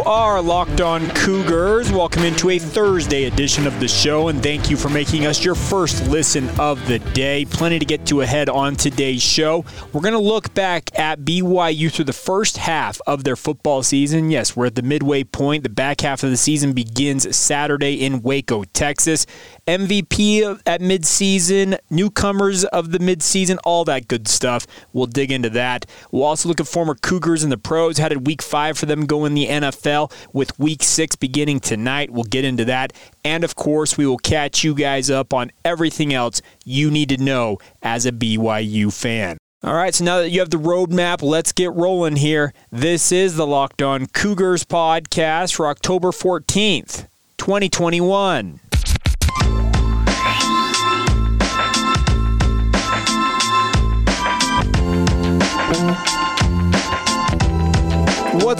You are Locked On Cougars. Welcome into a Thursday edition of the show, and thank you for making us your first listen of the day. Plenty to get to ahead on today's show. We're going to look back at BYU through the first half of their football season. Yes, we're at the midway point. The back half of the season begins Saturday in Waco, Texas. MVP at midseason, newcomers of the midseason, all that good stuff. We'll dig into that. We'll also look at former Cougars in the pros. How did week five for them go in the NFL with week six beginning tonight? We'll get into that. And of course, we will catch you guys up on everything else you need to know as a BYU fan. All right, so now that you have the roadmap, let's get rolling here. This is the Locked On Cougars podcast for October 14th, 2021.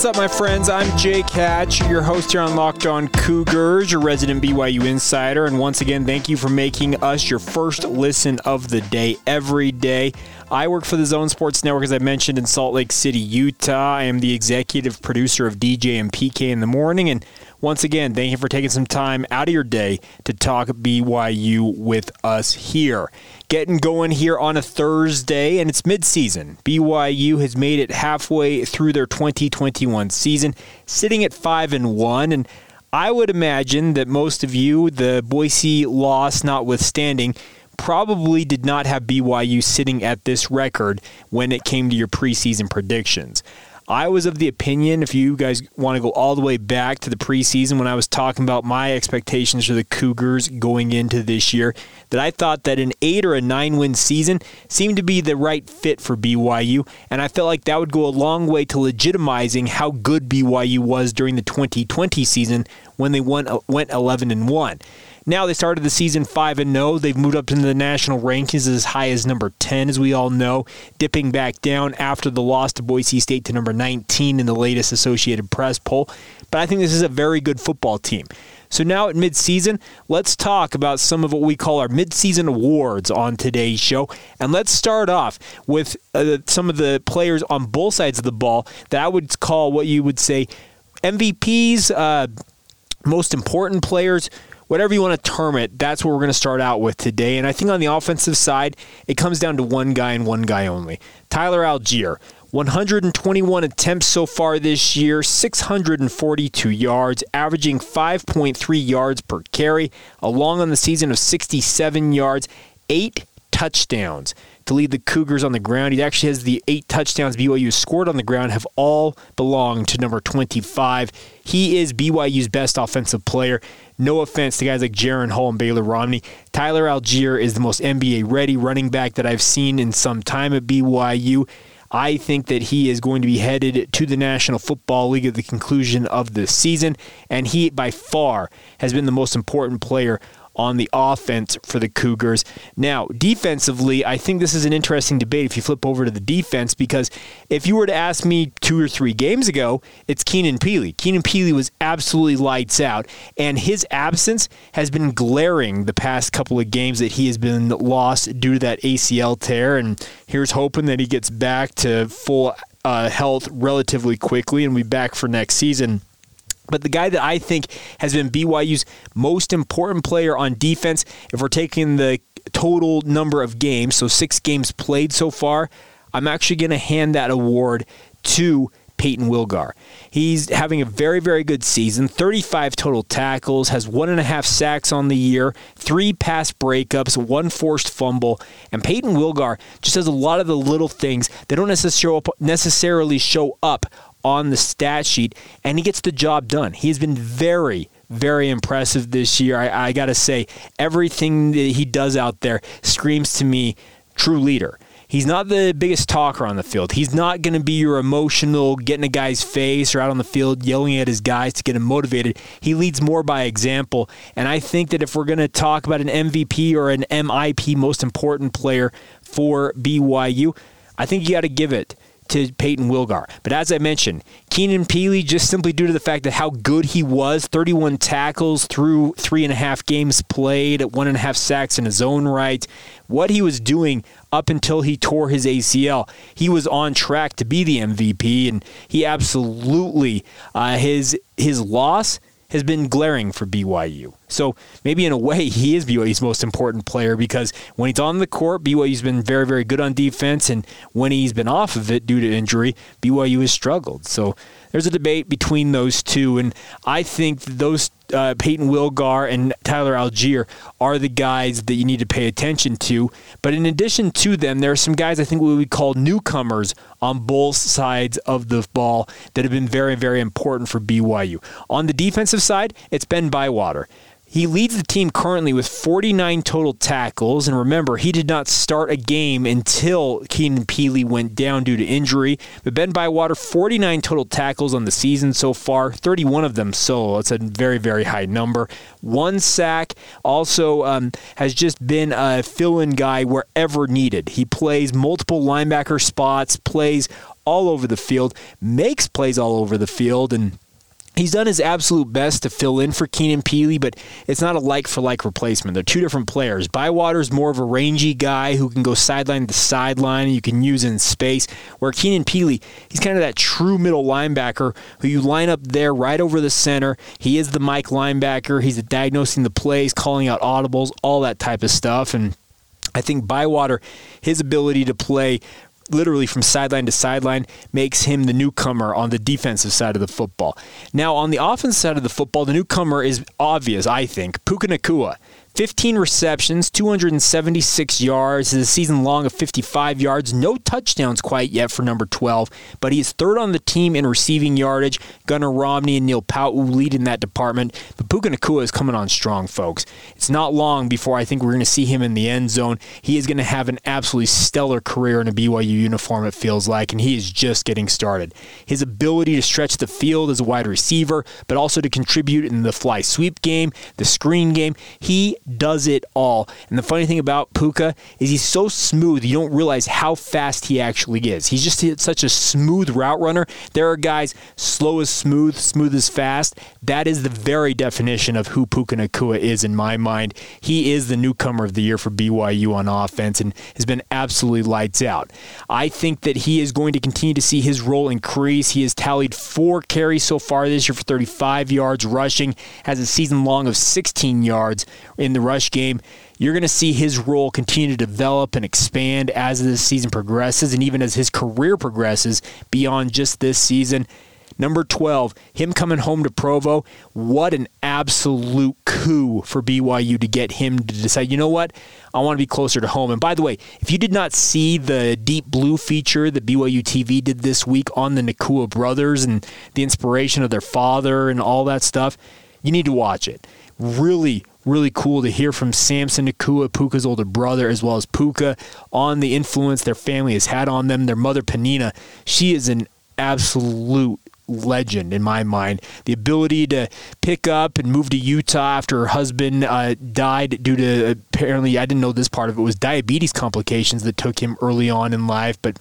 What's up, my friends? I'm Jake Hatch, your host here on Locked On Cougars, your resident BYU insider. And once again, thank you for making us your first listen of the day every day. I work for the Zone Sports Network, as I mentioned, in Salt Lake City, Utah. I am the executive producer of DJ and PK in the morning. And once again, thank you for taking some time out of your day to talk BYU with us here. Getting going here on a Thursday, and it's midseason. BYU has made it halfway through their 2021 season, sitting at 5 and 1. And I would imagine that most of you, the Boise loss notwithstanding, probably did not have BYU sitting at this record when it came to your preseason predictions. I was of the opinion, if you guys want to go all the way back to the preseason when I was talking about my expectations for the Cougars going into this year, that I thought that an eight or a nine win season seemed to be the right fit for BYU. And I felt like that would go a long way to legitimizing how good BYU was during the 2020 season when they won, uh, went 11 and 1. Now they started the season 5 and 0. They've moved up into the national rankings as high as number 10 as we all know, dipping back down after the loss to Boise State to number 19 in the latest Associated Press poll. But I think this is a very good football team. So now at midseason, let's talk about some of what we call our midseason awards on today's show. And let's start off with uh, some of the players on both sides of the ball that I would call what you would say MVPs, uh, most important players, whatever you want to term it, that's what we're going to start out with today. And I think on the offensive side, it comes down to one guy and one guy only Tyler Allgeier. 121 attempts so far this year, 642 yards, averaging 5.3 yards per carry, along on the season of 67 yards, eight touchdowns to lead the Cougars on the ground. He actually has the eight touchdowns BYU scored on the ground have all belonged to number 25. He is BYU's best offensive player. No offense to guys like Jaren Hall and Baylor Romney. Tyler Allgeier is the most NBA ready running back that I've seen in some time at BYU. I think that he is going to be headed to the National Football League at the conclusion of the season, and he by far has been the most important player on the offense for the Cougars. Now, defensively, I think this is an interesting debate if you flip over to the defense because if you were to ask me two or three games ago, it's Keenan Pili. Keenan Pili was absolutely lights out, and his absence has been glaring the past couple of games that he has been lost due to that ACL tear. And here's hoping that he gets back to full uh, health relatively quickly and be back for next season. But the guy that I think has been BYU's most important player on defense, if we're taking the total number of games, so six games played so far, I'm actually going to hand that award to Payton Wilgar. He's having a very, very good season 35 total tackles, has one and a half sacks on the year, three pass breakups, one forced fumble. And Payton Wilgar just does a lot of the little things that don't necessarily show up on the stat sheet, and he gets the job done. He has been very, very impressive this year. I, I got to say, everything that he does out there screams to me true leader. He's not the biggest talker on the field. He's not going to be your emotional, getting a guy's face or out on the field yelling at his guys to get him motivated. He leads more by example. And I think that if we're going to talk about an MVP or an MIP, most important player for BYU, I think you got to give it to Payton Wilgar. But as I mentioned, Keenan Pili, just simply due to the fact that how good he was 31 tackles through three and a half games played, at one and a half sacks in his own right, what he was doing up until he tore his ACL. He was on track to be the MVP, and he absolutely, uh, his, his loss has been glaring for BYU. So maybe in a way, he is BYU's most important player because when he's on the court, BYU's been very, very good on defense. And when he's been off of it due to injury, BYU has struggled. So there's a debate between those two. And I think those uh, Payton Wilgar and Tyler Allgeier are the guys that you need to pay attention to. But in addition to them, there are some guys I think we would call newcomers on both sides of the ball that have been very, very important for BYU. On the defensive side, it's Ben Bywater. He leads the team currently with 49 total tackles. And remember, he did not start a game until Keenan Pili went down due to injury. But Ben Bywater, 49 total tackles on the season so far, 31 of them solo. It's a very, very high number. One sack. Also um, has just been a fill in guy wherever needed. He plays multiple linebacker spots, plays all over the field, makes plays all over the field, and He's done his absolute best to fill in for Keenan Pili, but it's not a like for like replacement. They're two different players. Bywater's more of a rangy guy who can go sideline to sideline you can use in space. Where Keenan Pili, he's kind of that true middle linebacker who you line up there right over the center. He is the Mike linebacker. He's diagnosing the plays, calling out audibles, all that type of stuff. And I think Bywater, his ability to play literally from sideline to sideline makes him the newcomer on the defensive side of the football. Now, on the offensive side of the football, the newcomer is obvious, I think. Puka Nacua. 15 receptions, 276 yards, his season long of 55 yards. No touchdowns quite yet for number 12, but he is third on the team in receiving yardage. Gunnar Romney and Neil Pau'u lead in that department. But Puka Nacua is coming on strong, folks. It's not long before I think we're going to see him in the end zone. He is going to have an absolutely stellar career in a BYU uniform, it feels like, and he is just getting started. His ability to stretch the field as a wide receiver, but also to contribute in the fly sweep game, the screen game, he does it all. And the funny thing about Puka is he's so smooth, you don't realize how fast he actually is. He's just such a smooth route runner. There are guys slow as smooth, smooth as fast. That is the very definition of who Puka Nacua is in my mind. He is the newcomer of the year for BYU on offense and has been absolutely lights out. I think that he is going to continue to see his role increase. He has tallied four carries so far this year for 35 yards rushing, has a season long of 16 yards in the rush game. You're going to see his role continue to develop and expand as the season progresses and even as his career progresses beyond just this season. Number 12, him coming home to Provo. What an absolute coup for BYU to get him to decide, you know what? I want to be closer to home. And by the way, if you did not see the Deep Blue feature that BYU TV did this week on the Nacua brothers and the inspiration of their father and all that stuff, you need to watch it. Really, really cool to hear from Samson Nacua, Puka's older brother, as well as Puka, on the influence their family has had on them. Their mother, Panina, she is an absolute legend in my mind. The ability to pick up and move to Utah after her husband uh, died due to apparently, I didn't know this part of it, was diabetes complications that took him early on in life, but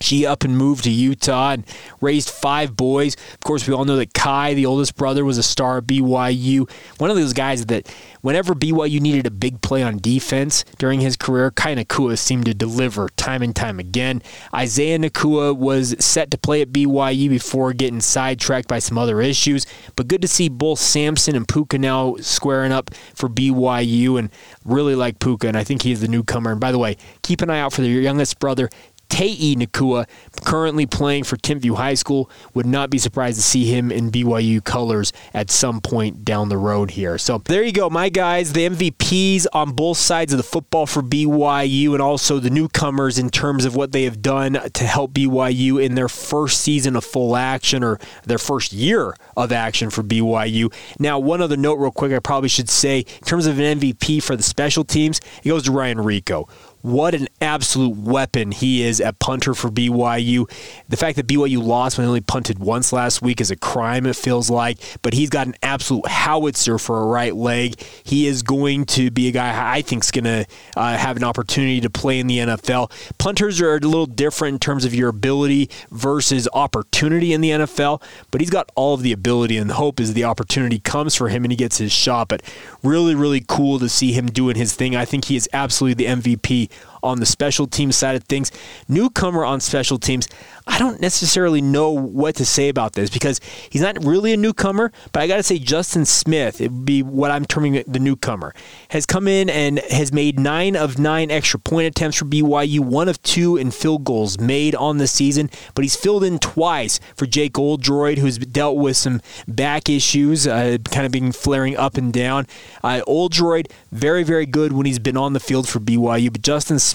she up and moved to Utah and raised five boys. Of course, we all know that Kai, the oldest brother, was a star at BYU. One of those guys that whenever BYU needed a big play on defense during his career, Kai Nacua seemed to deliver time and time again. Isaiah Nacua was set to play at BYU before getting sidetracked by some other issues, but good to see both Samson and Puka now squaring up for BYU and really like Puka, and I think he is the newcomer. And by the way, keep an eye out for your youngest brother, Tei Nacua, currently playing for Timpview High School. Would not be surprised to see him in BYU colors at some point down the road here. So there you go, my guys, the MVPs on both sides of the football for BYU and also the newcomers in terms of what they have done to help BYU in their first season of full action or their first year of action for BYU. Now, one other note, real quick, I probably should say, in terms of an MVP for the special teams, it goes to Ryan Rehkow what an absolute weapon he is at punter for BYU. The fact that BYU lost when he only punted once last week is a crime, it feels like, but he's got an absolute howitzer for a right leg. He is going to be a guy I think is going to uh, have an opportunity to play in the NFL. Punters are a little different in terms of your ability versus opportunity in the NFL, but he's got all of the ability, and the hope is the opportunity comes for him and he gets his shot. But really, really cool to see him doing his thing. I think he is absolutely the MVP on the special team side of things. Newcomer on special teams. I don't necessarily know what to say about this because he's not really a newcomer, but I got to say Justin Smith, it would be what I'm terming the newcomer, has come in and has made nine of nine extra point attempts for BYU, one of two in field goals made on the season, but he's filled in twice for Jake Oldroyd, who's dealt with some back issues, uh, kind of being flaring up and down. Uh, Oldroyd, very, very good when he's been on the field for BYU, but Justin Smith,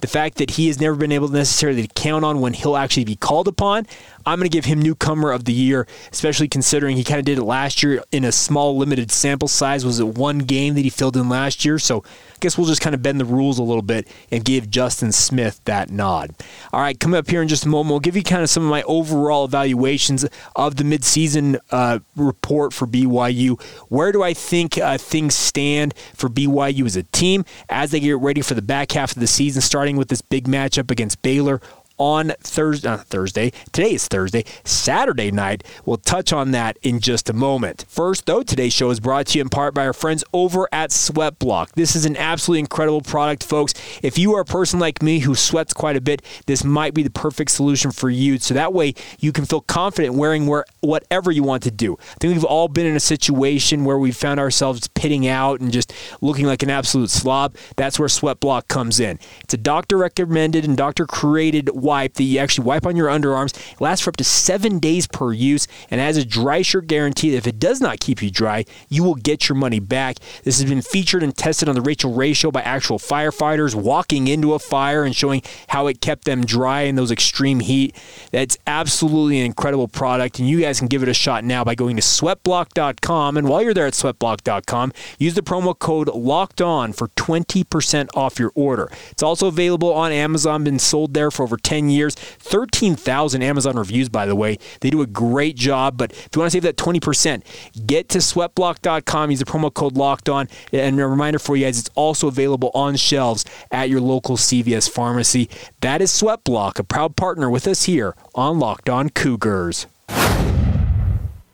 the fact that he has never been able to necessarily to count on when he'll actually be called upon. I'm going to give him newcomer of the year, especially considering he kind of did it last year in a small, limited sample size. Was it one game that he filled in last year? So I guess we'll just kind of bend the rules a little bit and give Justin Smith that nod. All right, coming up here in just a moment, we'll give you kind of some of my overall evaluations of the midseason uh, report for BYU. Where do I think uh, things stand for BYU as a team as they get ready for the back half of the season, starting with this big matchup against Baylor on Thursday, Thursday. Today is Thursday, Saturday night. We'll touch on that in just a moment. First, though, today's show is brought to you in part by our friends over at Sweatblock. This is an absolutely incredible product, folks. If you are a person like me who sweats quite a bit, this might be the perfect solution for you. So that way you can feel confident wearing where, whatever you want to do. I think we've all been in a situation where we found ourselves pitting out and just looking like an absolute slob. That's where Sweatblock comes in. It's a doctor recommended and doctor created wipe that you actually wipe on your underarms. It lasts for up to seven days per use and has a dry shirt guarantee that if it does not keep you dry, you will get your money back. This has been featured and tested on the Rachael Ray Show by actual firefighters walking into a fire and showing how it kept them dry in those extreme heat. That's absolutely an incredible product, and you guys can give it a shot now by going to sweatblock.com. And while you're there at sweatblock.com, use the promo code LOCKED ON for 20% off your order. It's also available on Amazon, been sold there for over 10 10 years. 13,000 Amazon reviews, by the way. They do a great job. But if you want to save that 20%, get to sweatblock.com. Use the promo code locked on. And a reminder for you guys, it's also available on shelves at your local CVS pharmacy. That is Sweatblock, a proud partner with us here on Locked On Cougars.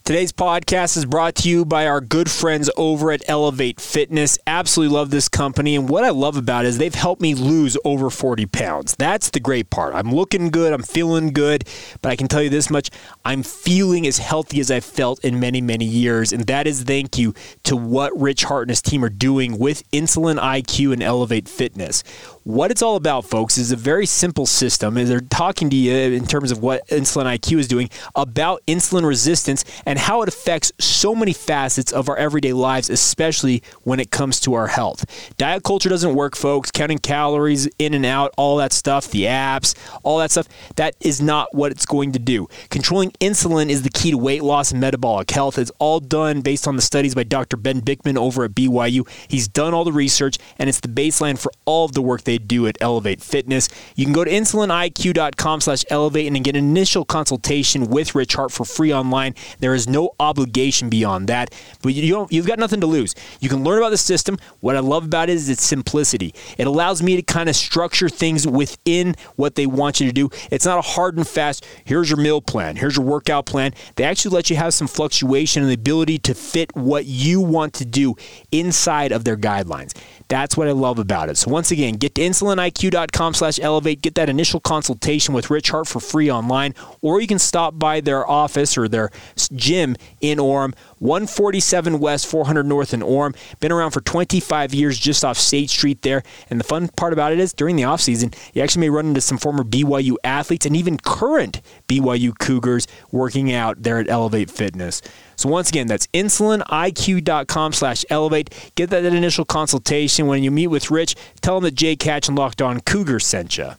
Today's podcast is brought to you by our good friends over at Elevate Fitness. Absolutely love this company. And what I love about it is they've helped me lose over 40 pounds. That's the great part. I'm looking good. I'm feeling good. But I can tell you this much I'm feeling as healthy as I've felt in many, many years. And that is thank you to what Rich Hart and his team are doing with Insulin IQ and Elevate Fitness. What it's all about, folks, is a very simple system. They're talking to you in terms of what Insulin IQ is doing about insulin resistance and how it affects so many facets of our everyday lives, especially when it comes to our health. Diet culture doesn't work, folks. Counting calories in and out, all that stuff, the apps, all that stuff, that is not what it's going to do. Controlling insulin is the key to weight loss and metabolic health. It's all done based on the studies by Dr. Ben Bikman over at BYU. He's done all the research, and it's the baseline for all of the work they do at Elevate Fitness. You can go to insuliniq.com slash elevate and get an initial consultation with Rich Hart for free online. There is no obligation beyond that, but you don't, you've got nothing to lose. You can learn about the system. What I love about it is its simplicity. It allows me to kind of structure things within what they want you to do. It's not a hard and fast, here's your meal plan, here's your workout plan. They actually let you have some fluctuation and the ability to fit what you want to do inside of their guidelines. That's what I love about it. So once again, get to insuliniq.com slash elevate. Get that initial consultation with Rich Hart for free online, or you can stop by their office or their gym in Orem, 147 West, 400 North in Orem. Been around for 25 years just off State Street there. And the fun part about it is during the offseason, you actually may run into some former BYU athletes and even current BYU Cougars working out there at Elevate Fitness. So once again, that's insuliniq.com slash elevate. Get that initial consultation. When you meet with Rich, tell him that Jake Hatch and Locked On Cougar sent you.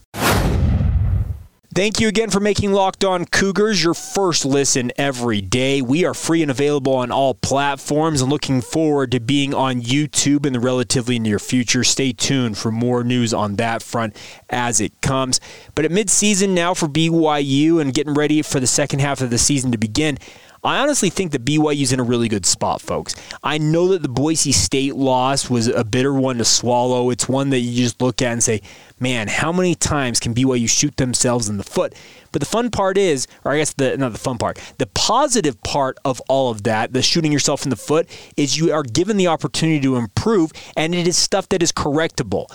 Thank you again for making Locked On Cougars your first listen every day. We are free and available on all platforms and looking forward to being on YouTube in the relatively near future. Stay tuned for more news on that front as it comes. But at midseason now for BYU and getting ready for the second half of the season to begin, I honestly think that BYU's in a really good spot, folks. I know that the Boise State loss was a bitter one to swallow. It's one that you just look at and say, man, how many times can BYU shoot themselves in the foot? But the fun part is, or I guess the not the fun part, the positive part of all of that, the shooting yourself in the foot, is you are given the opportunity to improve, and it is stuff that is correctable.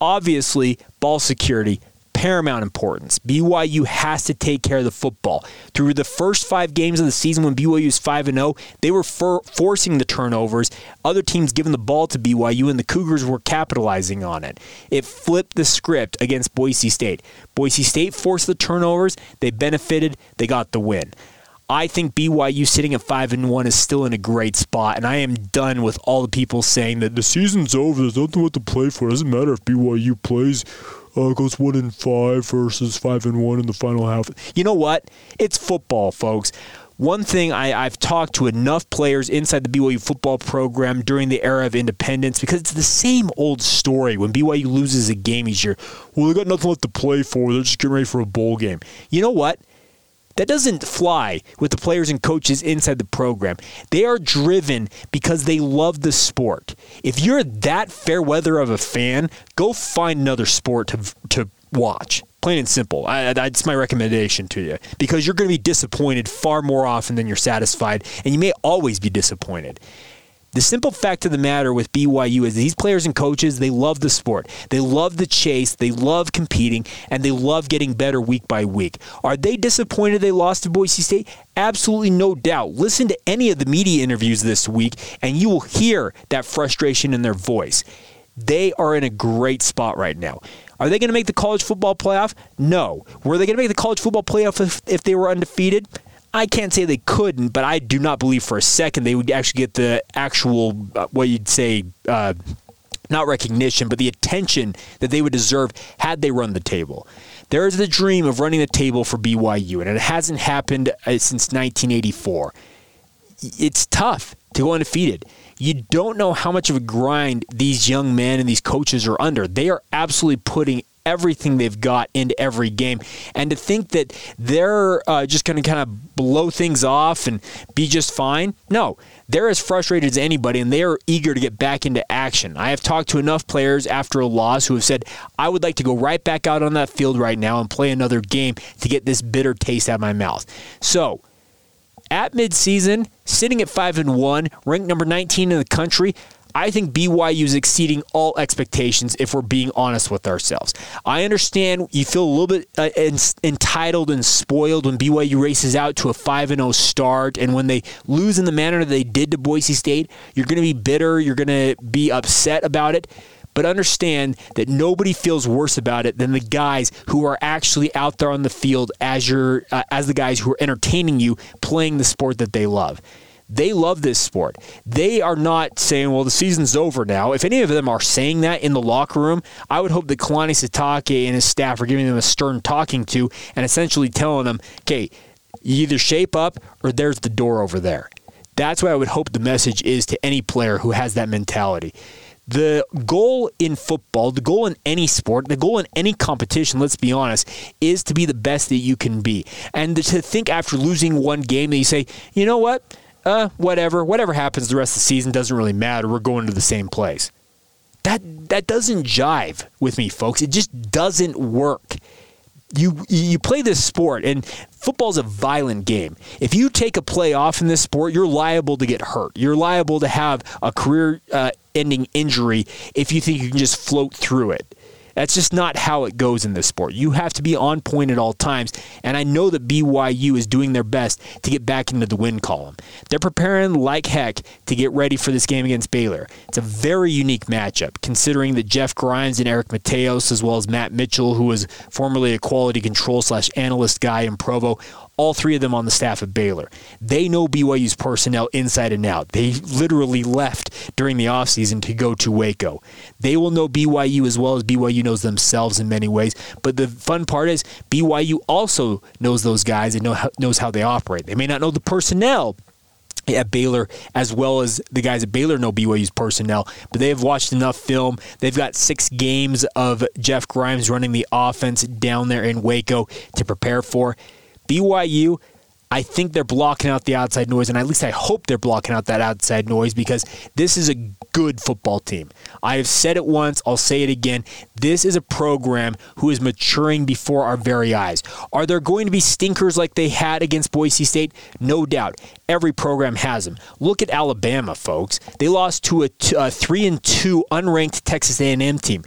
Obviously, ball security, paramount importance. BYU has to take care of the football. Through the first five games of the season when BYU was 5 0, they were for- forcing the turnovers. Other teams giving the ball to BYU, and the Cougars were capitalizing on it. It flipped the script against Boise State. Boise State forced the turnovers, they benefited, they got the win. I think BYU sitting at five and one is still in a great spot, and I am done with all the people saying that the season's over. There's nothing what to play for. It doesn't matter if BYU plays uh, goes one and five versus five and one in the final half. You know what? It's football, folks. One thing I, have talked to enough players inside the BYU football program during the era of independence because it's the same old story. When BYU loses a game each year, well, they got nothing left to play for. They're just getting ready for a bowl game. You know what? That doesn't fly with the players and coaches inside the program. They are driven because they love the sport. If you're that fair weather of a fan, go find another sport to, to watch. Plain and simple. I, that's my recommendation to you because you're going to be disappointed far more often than you're satisfied, and you may always be disappointed. The simple fact of the matter with BYU is these players and coaches, they love the sport. They love the chase, they love competing, and they love getting better week by week. Are they disappointed they lost to Boise State? Absolutely no doubt. Listen to any of the media interviews this week, and you will hear that frustration in their voice. They are in a great spot right now. Are they going to make the college football playoff? No. Were they going to make the college football playoff if, if they were undefeated? I can't say they couldn't, but I do not believe for a second they would actually get the actual, uh, what you'd say, uh, not recognition, but the attention that they would deserve had they run the table. There is the dream of running the table for BYU, and it hasn't happened uh, since 1984. It's tough to go undefeated. You don't know how much of a grind these young men and these coaches are under. They are absolutely putting everything they've got into every game. And to think that they're uh, just going to kind of blow things off and be just fine, no. They're as frustrated as anybody, and they are eager to get back into action. I have talked to enough players after a loss who have said, I would like to go right back out on that field right now and play another game to get this bitter taste out of my mouth. So, at midseason, sitting at 5 and 1, ranked number 19 in the country, I think BYU is exceeding all expectations if we're being honest with ourselves. I understand you feel a little bit uh, entitled and spoiled when BYU races out to a 5 0 start, and when they lose in the manner that they did to Boise State, you're going to be bitter, you're going to be upset about it. But understand that nobody feels worse about it than the guys who are actually out there on the field as your uh, as the guys who are entertaining you playing the sport that they love. They love this sport. They are not saying, well, the season's over now. If any of them are saying that in the locker room, I would hope that Kalani Sitake and his staff are giving them a stern talking to and essentially telling them, okay, you either shape up or there's the door over there. That's what I would hope the message is to any player who has that mentality. The goal in football, the goal in any sport, the goal in any competition, let's be honest, is to be the best that you can be. And to think after losing one game that you say, you know what? Uh, whatever, whatever happens the rest of the season doesn't really matter. We're going to the same place. That that doesn't jive with me, folks. It just doesn't work. You you play this sport, and football's a violent game. If you take a play off in this sport, you're liable to get hurt. You're liable to have a career-ending uh, injury if you think you can just float through it. That's just not how it goes in this sport. You have to be on point at all times. And I know that BYU is doing their best to get back into the win column. They're preparing like heck to get ready for this game against Baylor. It's a very unique matchup, considering that Jeff Grimes and Eric Mateos, as well as Matt Mitchell, who was formerly a quality control slash analyst guy in Provo, all three of them on the staff at Baylor. They know BYU's personnel inside and out. They literally left during the offseason to go to Waco. They will know BYU as well as BYU knows themselves in many ways. But the fun part is BYU also knows those guys and know knows how they operate. They may not know the personnel, at Baylor, as well as the guys at Baylor know BYU's personnel, but they have watched enough film. They've got six games of Jeff Grimes running the offense down there in Waco to prepare for. BYU, I think they're blocking out the outside noise, and at least I hope they're blocking out that outside noise because this is a good football team. I have said it once, I'll say it again. This is a program who is maturing before our very eyes. Are there going to be stinkers like they had against Boise State? No doubt. Every program has them. Look at Alabama, folks. They lost to a, t- a 3 and 2 unranked Texas A&M team.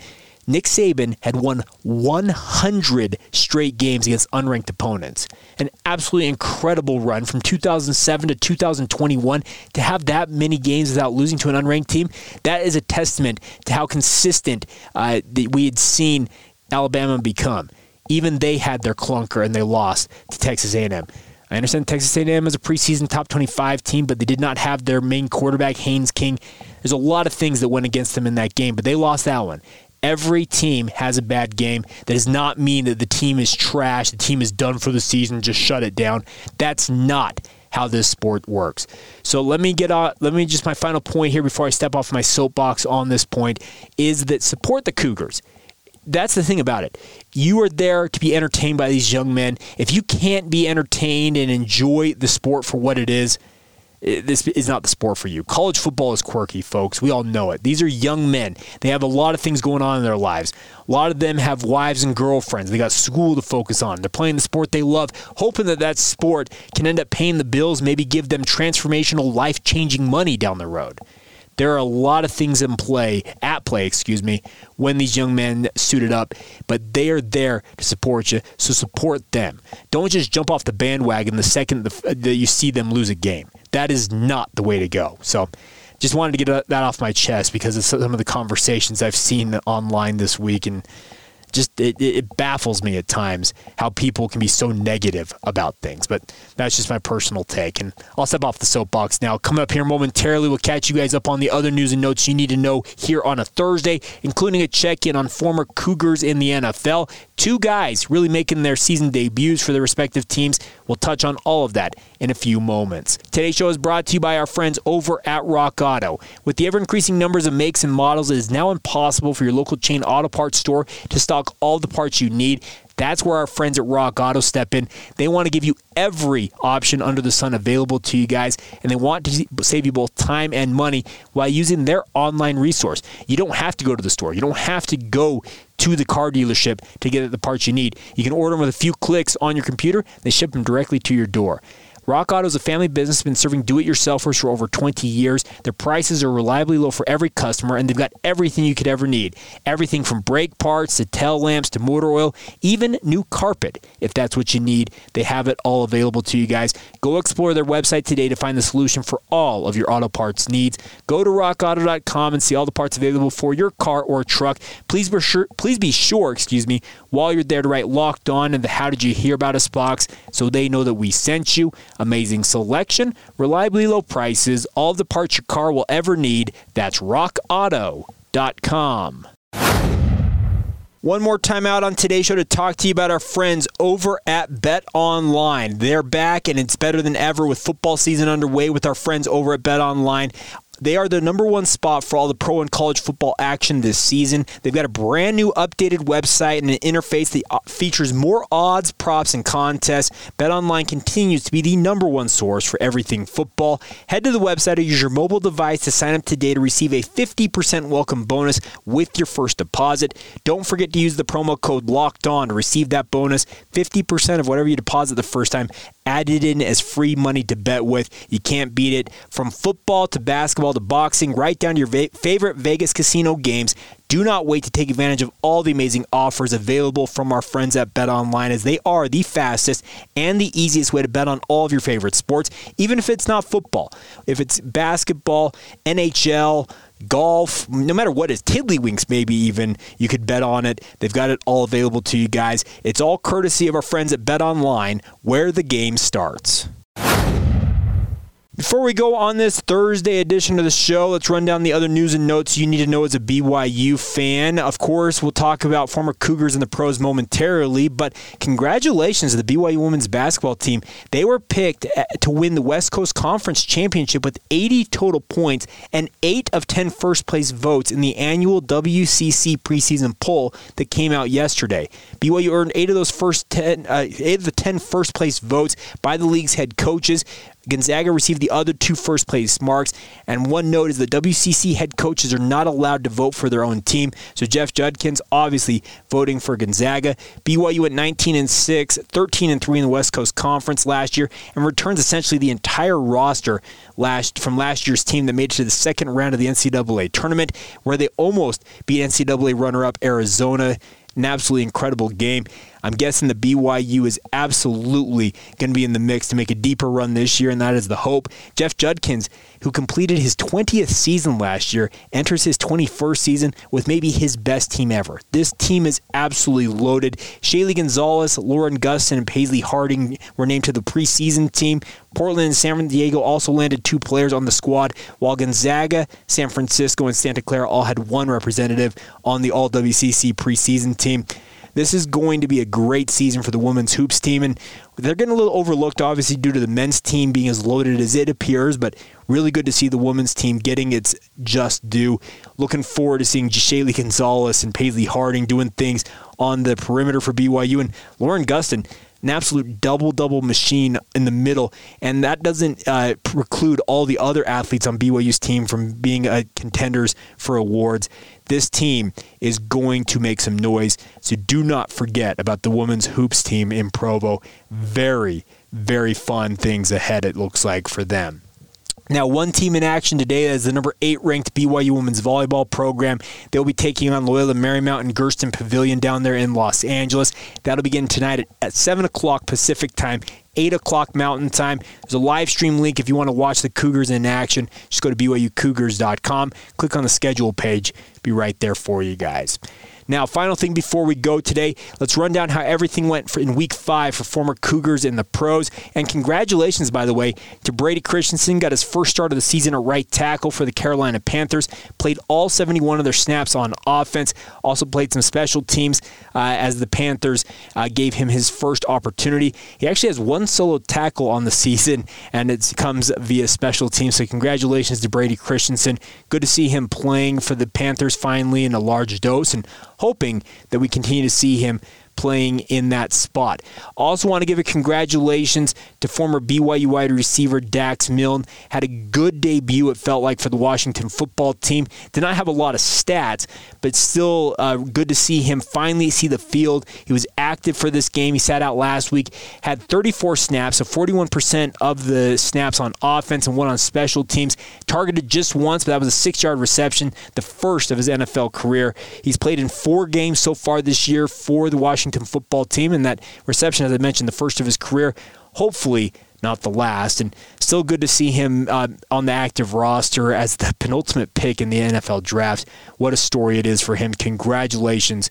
Nick Saban had won 100 straight games against unranked opponents. An absolutely incredible run from 2007 to 2021 to have that many games without losing to an unranked team. That is a testament to how consistent uh, we had seen Alabama become. Even they had their clunker and they lost to Texas A&M. I understand Texas A&M is a preseason top 25 team, but they did not have their main quarterback Haynes King. There's a lot of things that went against them in that game, but they lost that one. Every team has a bad game. That does not mean that the team is trash, the team is done for the season, just shut it down. That's not how this sport works. So let me get on let me just my final point here before I step off my soapbox on this point is that support the Cougars. That's the thing about it. You are there to be entertained by these young men. If you can't be entertained and enjoy the sport for what it is, this is not the sport for you. College football is quirky, folks. We all know it. These are young men. They have a lot of things going on in their lives. A lot of them have wives and girlfriends. They got school to focus on. They're playing the sport they love, hoping that that sport can end up paying the bills, maybe give them transformational, life changing money down the road. There are a lot of things in play, at play, excuse me, when these young men suited up, but they are there to support you, so support them. Don't just jump off the bandwagon the second uh, that you see them lose a game. That is not the way to go. So, just wanted to get that off my chest because of some of the conversations I've seen online this week and just it, it baffles me at times how people can be so negative about things. But that's just my personal take. And I'll step off the soapbox now. Coming up here momentarily, we'll catch you guys up on the other news and notes you need to know here on a Thursday, including a check in on former Cougars in the NFL. Two guys really making their season debuts for their respective teams. We'll touch on all of that in a few moments. Today's show is brought to you by our friends over at Rock Auto. With the ever increasing numbers of makes and models, it is now impossible for your local chain auto parts store to stock all the parts you need. That's where our friends at Rock Auto step in. They want to give you every option under the sun available to you guys, and they want to save you both time and money while using their online resource. You don't have to go to the store. You don't have to go to the car dealership to get the parts you need. You can order them with a few clicks on your computer. They ship them directly to your door. Rock Auto is a family business, been serving do-it-yourselfers for over 20 years. Their prices are reliably low for every customer, and they've got everything you could ever need. Everything from brake parts to tail lamps to motor oil, even new carpet. If that's what you need, they have it all available to you guys. Go explore their website today to find the solution for all of your auto parts needs. Go to rockauto.com and see all the parts available for your car or truck. Please be sure, please be sure, excuse me, while you're there to write locked on in the how did you hear about us box so they know that we sent you. Amazing selection, reliably low prices, all the parts your car will ever need. That's rockauto.com. One more time out on today's show to talk to you about our friends over at Bet Online. They're back and it's better than ever with football season underway with our friends over at Bet Online. They are the number one spot for all the pro and college football action this season. They've got a brand new updated website and an interface that uh, features more odds, props, and contests. BetOnline continues to be the number one source for everything football. Head to the website or use your mobile device to sign up today to receive a 50% welcome bonus with your first deposit. Don't forget to use the promo code LOCKED ON to receive that bonus. 50% of whatever you deposit the first time added in as free money to bet with. You can't beat it. From football to basketball to boxing, right down to your va- favorite Vegas casino games. Do not wait to take advantage of all the amazing offers available from our friends at Bet Online, as they are the fastest and the easiest way to bet on all of your favorite sports, even if it's not football. If it's basketball, NHL, golf, no matter what is, tiddlywinks maybe even, you could bet on it. They've got it all available to you guys. It's all courtesy of our friends at Bet Online, where the game starts. Before we go on this Thursday edition of the show, let's run down the other news and notes you need to know as a BYU fan. Of course, we'll talk about former Cougars in the pros momentarily, but congratulations to the BYU women's basketball team. They were picked uh, to win the West Coast Conference Championship with 80 total points and 8 of 10 first place votes in the annual WCC preseason poll that came out yesterday. BYU earned 8 of those first 10 uh, 8 of the 10 first place votes by the league's head coaches. Gonzaga received the other two first place marks. And one note is the WCC head coaches are not allowed to vote for their own team. So Jeff Judkins obviously voting for Gonzaga. BYU at 19 and 6, 13 and 3 in the West Coast Conference last year, and returns essentially the entire roster last from last year's team that made it to the second round of the NCAA tournament, where they almost beat NCAA runner-up Arizona an absolutely incredible game. I'm guessing the BYU is absolutely going to be in the mix to make a deeper run this year, and that is the hope. Jeff Judkins, who completed his 20th season last year, enters his 21st season with maybe his best team ever. This team is absolutely loaded. Shaylee Gonzalez, Lauren Gustin, and Paisley Harding were named to the preseason team. Portland and San Diego also landed two players on the squad, while Gonzaga, San Francisco, and Santa Clara all had one representative on the All WCC preseason team. This is going to be a great season for the women's hoops team, and they're getting a little overlooked, obviously, due to the men's team being as loaded as it appears, but really good to see the women's team getting its just due. Looking forward to seeing Shaylee Gonzalez and Paisley Harding doing things on the perimeter for BYU, and Lauren Gustin an absolute double double machine in the middle, and that doesn't uh, preclude all the other athletes on BYU's team from being uh, contenders for awards. This team is going to make some noise, so do not forget about the women's hoops team in Provo. Very, very fun things ahead, it looks like, for them. Now, one team in action today is the number eight ranked BYU women's volleyball program. They'll be taking on Loyola Marymount and Gersten Pavilion down there in Los Angeles. That'll begin tonight at 7 o'clock Pacific time, 8 o'clock Mountain Time. There's a live stream link if you want to watch the Cougars in action. Just go to BYUCougars.com, click on the schedule page, be right there for you guys. Now, final thing before we go today, let's run down how everything went in week five for former Cougars in the pros. And congratulations, by the way, to Brady Christensen. Got his first start of the season at right tackle for the Carolina Panthers. Played all 71 of their snaps on offense. Also played some special teams uh, as the Panthers uh, gave him his first opportunity. He actually has one solo tackle on the season, and it comes via special teams. So congratulations to Brady Christensen. Good to see him playing for the Panthers finally in a large dose. And hoping that we continue to see him playing in that spot. Also, want to give a congratulations to former BYU wide receiver Dax Milne. Had a good debut, it felt like, for the Washington football team. Did not have a lot of stats, but still uh, good to see him finally see the field. He was active for this game. He sat out last week, had 34 snaps, so 41% of the snaps on offense and one on special teams. Targeted just once, but that was a six yard reception, the first of his NFL career. He's played in four games so far this year for the Washington. Washington football team. And that reception, as I mentioned, the first of his career, hopefully not the last. And still good to see him uh, on the active roster as the penultimate pick in the NFL draft. What a story it is for him. Congratulations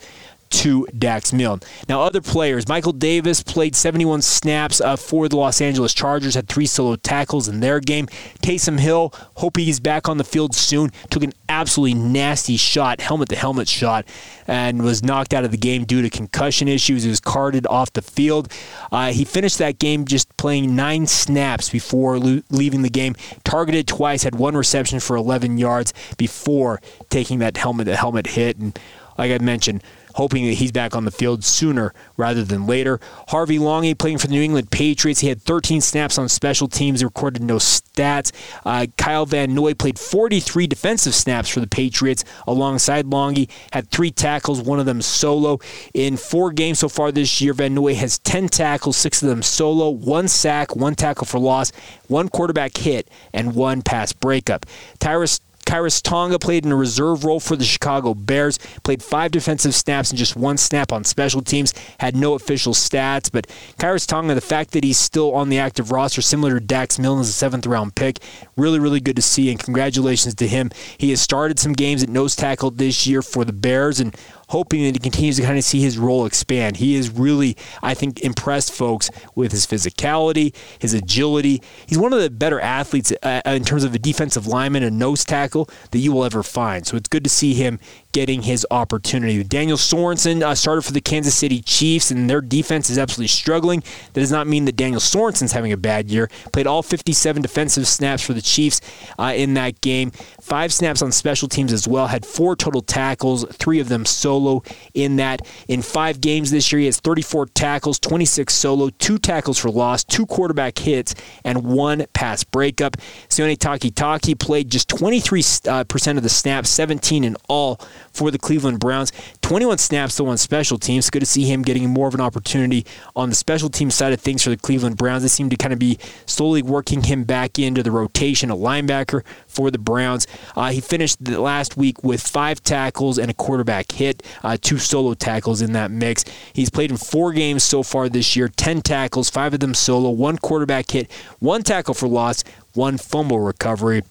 to Dax Milne. Now, other players, Michael Davis played 71 snaps uh, for the Los Angeles Chargers, had three solo tackles in their game. Taysom Hill, hope he's back on the field soon, took an absolutely nasty shot, helmet to helmet shot, and was knocked out of the game due to concussion issues. He was carted off the field. Uh, he finished that game just playing nine snaps before lo- leaving the game, targeted twice, had one reception for 11 yards before taking that helmet to helmet hit. And like I mentioned, hoping that he's back on the field sooner rather than later. Harvey Langi playing for the New England Patriots. He had 13 snaps on special teams, recorded no stats. Uh, Kyle Van Noy played 43 defensive snaps for the Patriots alongside Langi, had three tackles, one of them solo. In four games so far this year, Van Noy has 10 tackles, six of them solo, one sack, one tackle for loss, one quarterback hit, and one pass breakup. Tyrus Khyiris Tonga played in a reserve role for the Chicago Bears, played five defensive snaps and just one snap on special teams, had no official stats. But Khyiris Tonga, the fact that he's still on the active roster, similar to Dax Milne's a seventh round pick, really, really good to see. And congratulations to him. He has started some games at nose tackle this year for the Bears and hoping that he continues to kind of see his role expand. He is really, I think, impressed folks with his physicality, his agility. He's one of the better athletes uh, in terms of a defensive lineman, a nose tackle that you will ever find. So it's good to see him getting his opportunity. Daniel Sorensen uh, started for the Kansas City Chiefs, and their defense is absolutely struggling. That does not mean that Daniel Sorensen's having a bad year. Played all 57 defensive snaps for the Chiefs uh, in that game. Five snaps on special teams as well. Had four total tackles, three of them solo in that. In five games this year, he has 34 tackles, 26 solo, two tackles for loss, two quarterback hits, and one pass breakup. Sione Takitaki played just 23% uh, of the snaps, 17 in all for the Cleveland Browns. 21 snaps though on special teams. Good to see him getting more of an opportunity on the special team side of things for the Cleveland Browns. They seem to kind of be slowly working him back into the rotation, a linebacker for the Browns. Uh, he finished the last week with five tackles and a quarterback hit, uh, two solo tackles in that mix. He's played in four games so far this year, 10 tackles, five of them solo, one quarterback hit, one tackle for loss, one fumble recovery.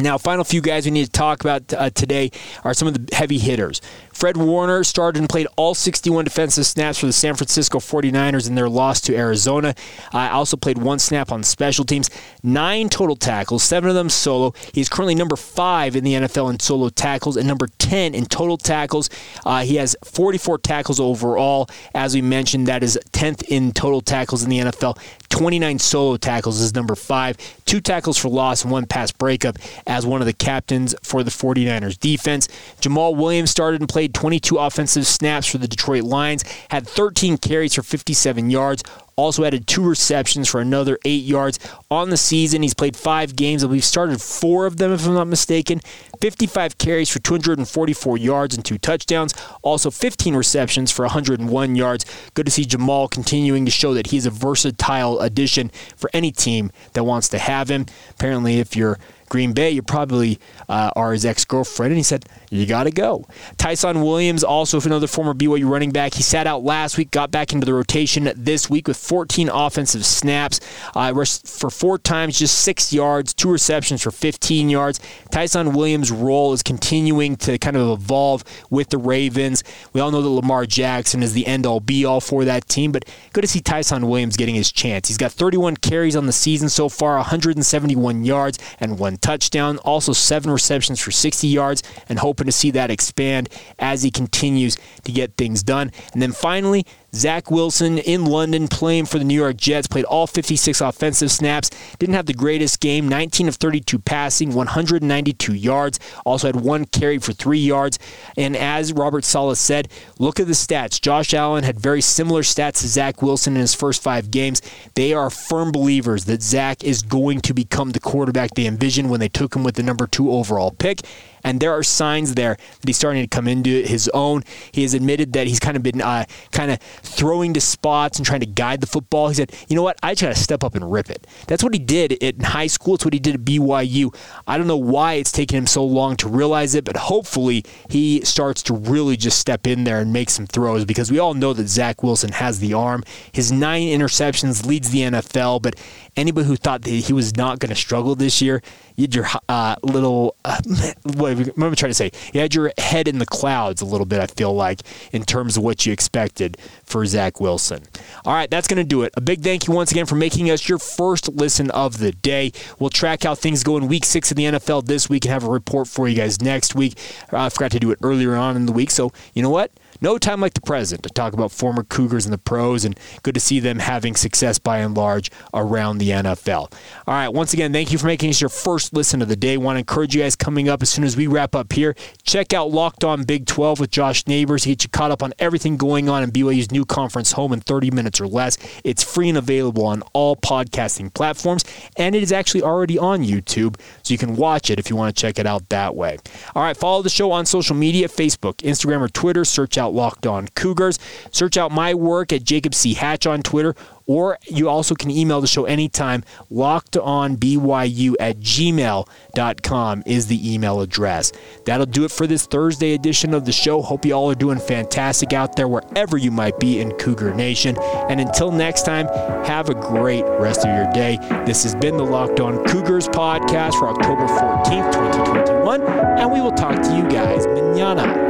Now, final few guys we need to talk about uh, today are some of the heavy hitters. Fred Warner started and played all 61 defensive snaps for the San Francisco 49ers in their loss to Arizona. I uh, also played one snap on special teams, nine total tackles, seven of them solo. He's currently number five in the NFL in solo tackles and number 10 in total tackles. Uh, he has 44 tackles overall. As we mentioned, that is 10th in total tackles in the NFL. 29 solo tackles is number five, two tackles for loss, one pass breakup as one of the captains for the 49ers defense. Jamaal Williams started and played 22 offensive snaps for the Detroit Lions, had 13 carries for 57 yards, also added two receptions for another eight yards on the season. He's played five games. I believe started four of them, if I'm not mistaken. 55 carries for 244 yards and two touchdowns. Also 15 receptions for 101 yards. Good to see Jamaal continuing to show that he's a versatile addition for any team that wants to have him. Apparently, if you're Green Bay, you probably uh, are his ex girlfriend. And he said, You got to go. Ty'Son Williams, also another former BYU running back, he sat out last week, got back into the rotation this week with 14 offensive snaps uh, for four times, just six yards, two receptions for 15 yards. Ty'Son Williams' role is continuing to kind of evolve with the Ravens. We all know that Lamar Jackson is the end all be all for that team, but good to see Ty'Son Williams getting his chance. He's got 31 carries on the season so far, 171 yards, and one touchdown, also seven receptions for 60 yards, and hoping to see that expand as he continues to get things done. And then finally, Zach Wilson in London playing for the New York Jets, played all 56 offensive snaps, didn't have the greatest game, 19 of 32 passing, 192 yards, also had one carry for three yards. And as Robert Saleh said, look at the stats. Josh Allen had very similar stats to Zach Wilson in his first five games. They are firm believers that Zach is going to become the quarterback they envisioned when they took him with the number two overall pick. And there are signs there that he's starting to come into his own. He has admitted that he's kind of been uh, kind of throwing to spots and trying to guide the football. He said, you know what? I try to step up and rip it. That's what he did in high school. It's what he did at BYU. I don't know why it's taken him so long to realize it, but hopefully he starts to really just step in there and make some throws because we all know that Zach Wilson has the arm. His nine interceptions leads the NFL, but anybody who thought that he was not going to struggle this year, you your uh, little, uh, what, am I trying to say? You had your head in the clouds a little bit, I feel like, in terms of what you expected for Zach Wilson. All right, that's going to do it. A big thank you once again for making us your first listen of the day. We'll track how things go in week six of the NFL this week and have a report for you guys next week. Uh, I forgot to do it earlier on in the week, so you know what? No time like the present to talk about former Cougars and the pros, and good to see them having success by and large around the NFL. All right, once again, thank you for making this your first listen of the day. Want to encourage you guys coming up as soon as we wrap up here. Check out Locked On Big 12 with Josh Neighbors. He get you caught up on everything going on in BYU's new conference home in 30 minutes or less. It's free and available on all podcasting platforms, and it is actually already on YouTube, so you can watch it if you want to check it out that way. All right, follow the show on social media Facebook, Instagram, or Twitter. Search out out Locked On Cougars. Search out my work at Jacob C. Hatch on Twitter, or you also can email the show anytime. LockedOnBYU at gmail.com is the email address. That'll do it for this Thursday edition of the show. Hope you all are doing fantastic out there wherever you might be in Cougar Nation. And until next time, have a great rest of your day. This has been the Locked On Cougars podcast for October 14th, 2021, and we will talk to you guys manana.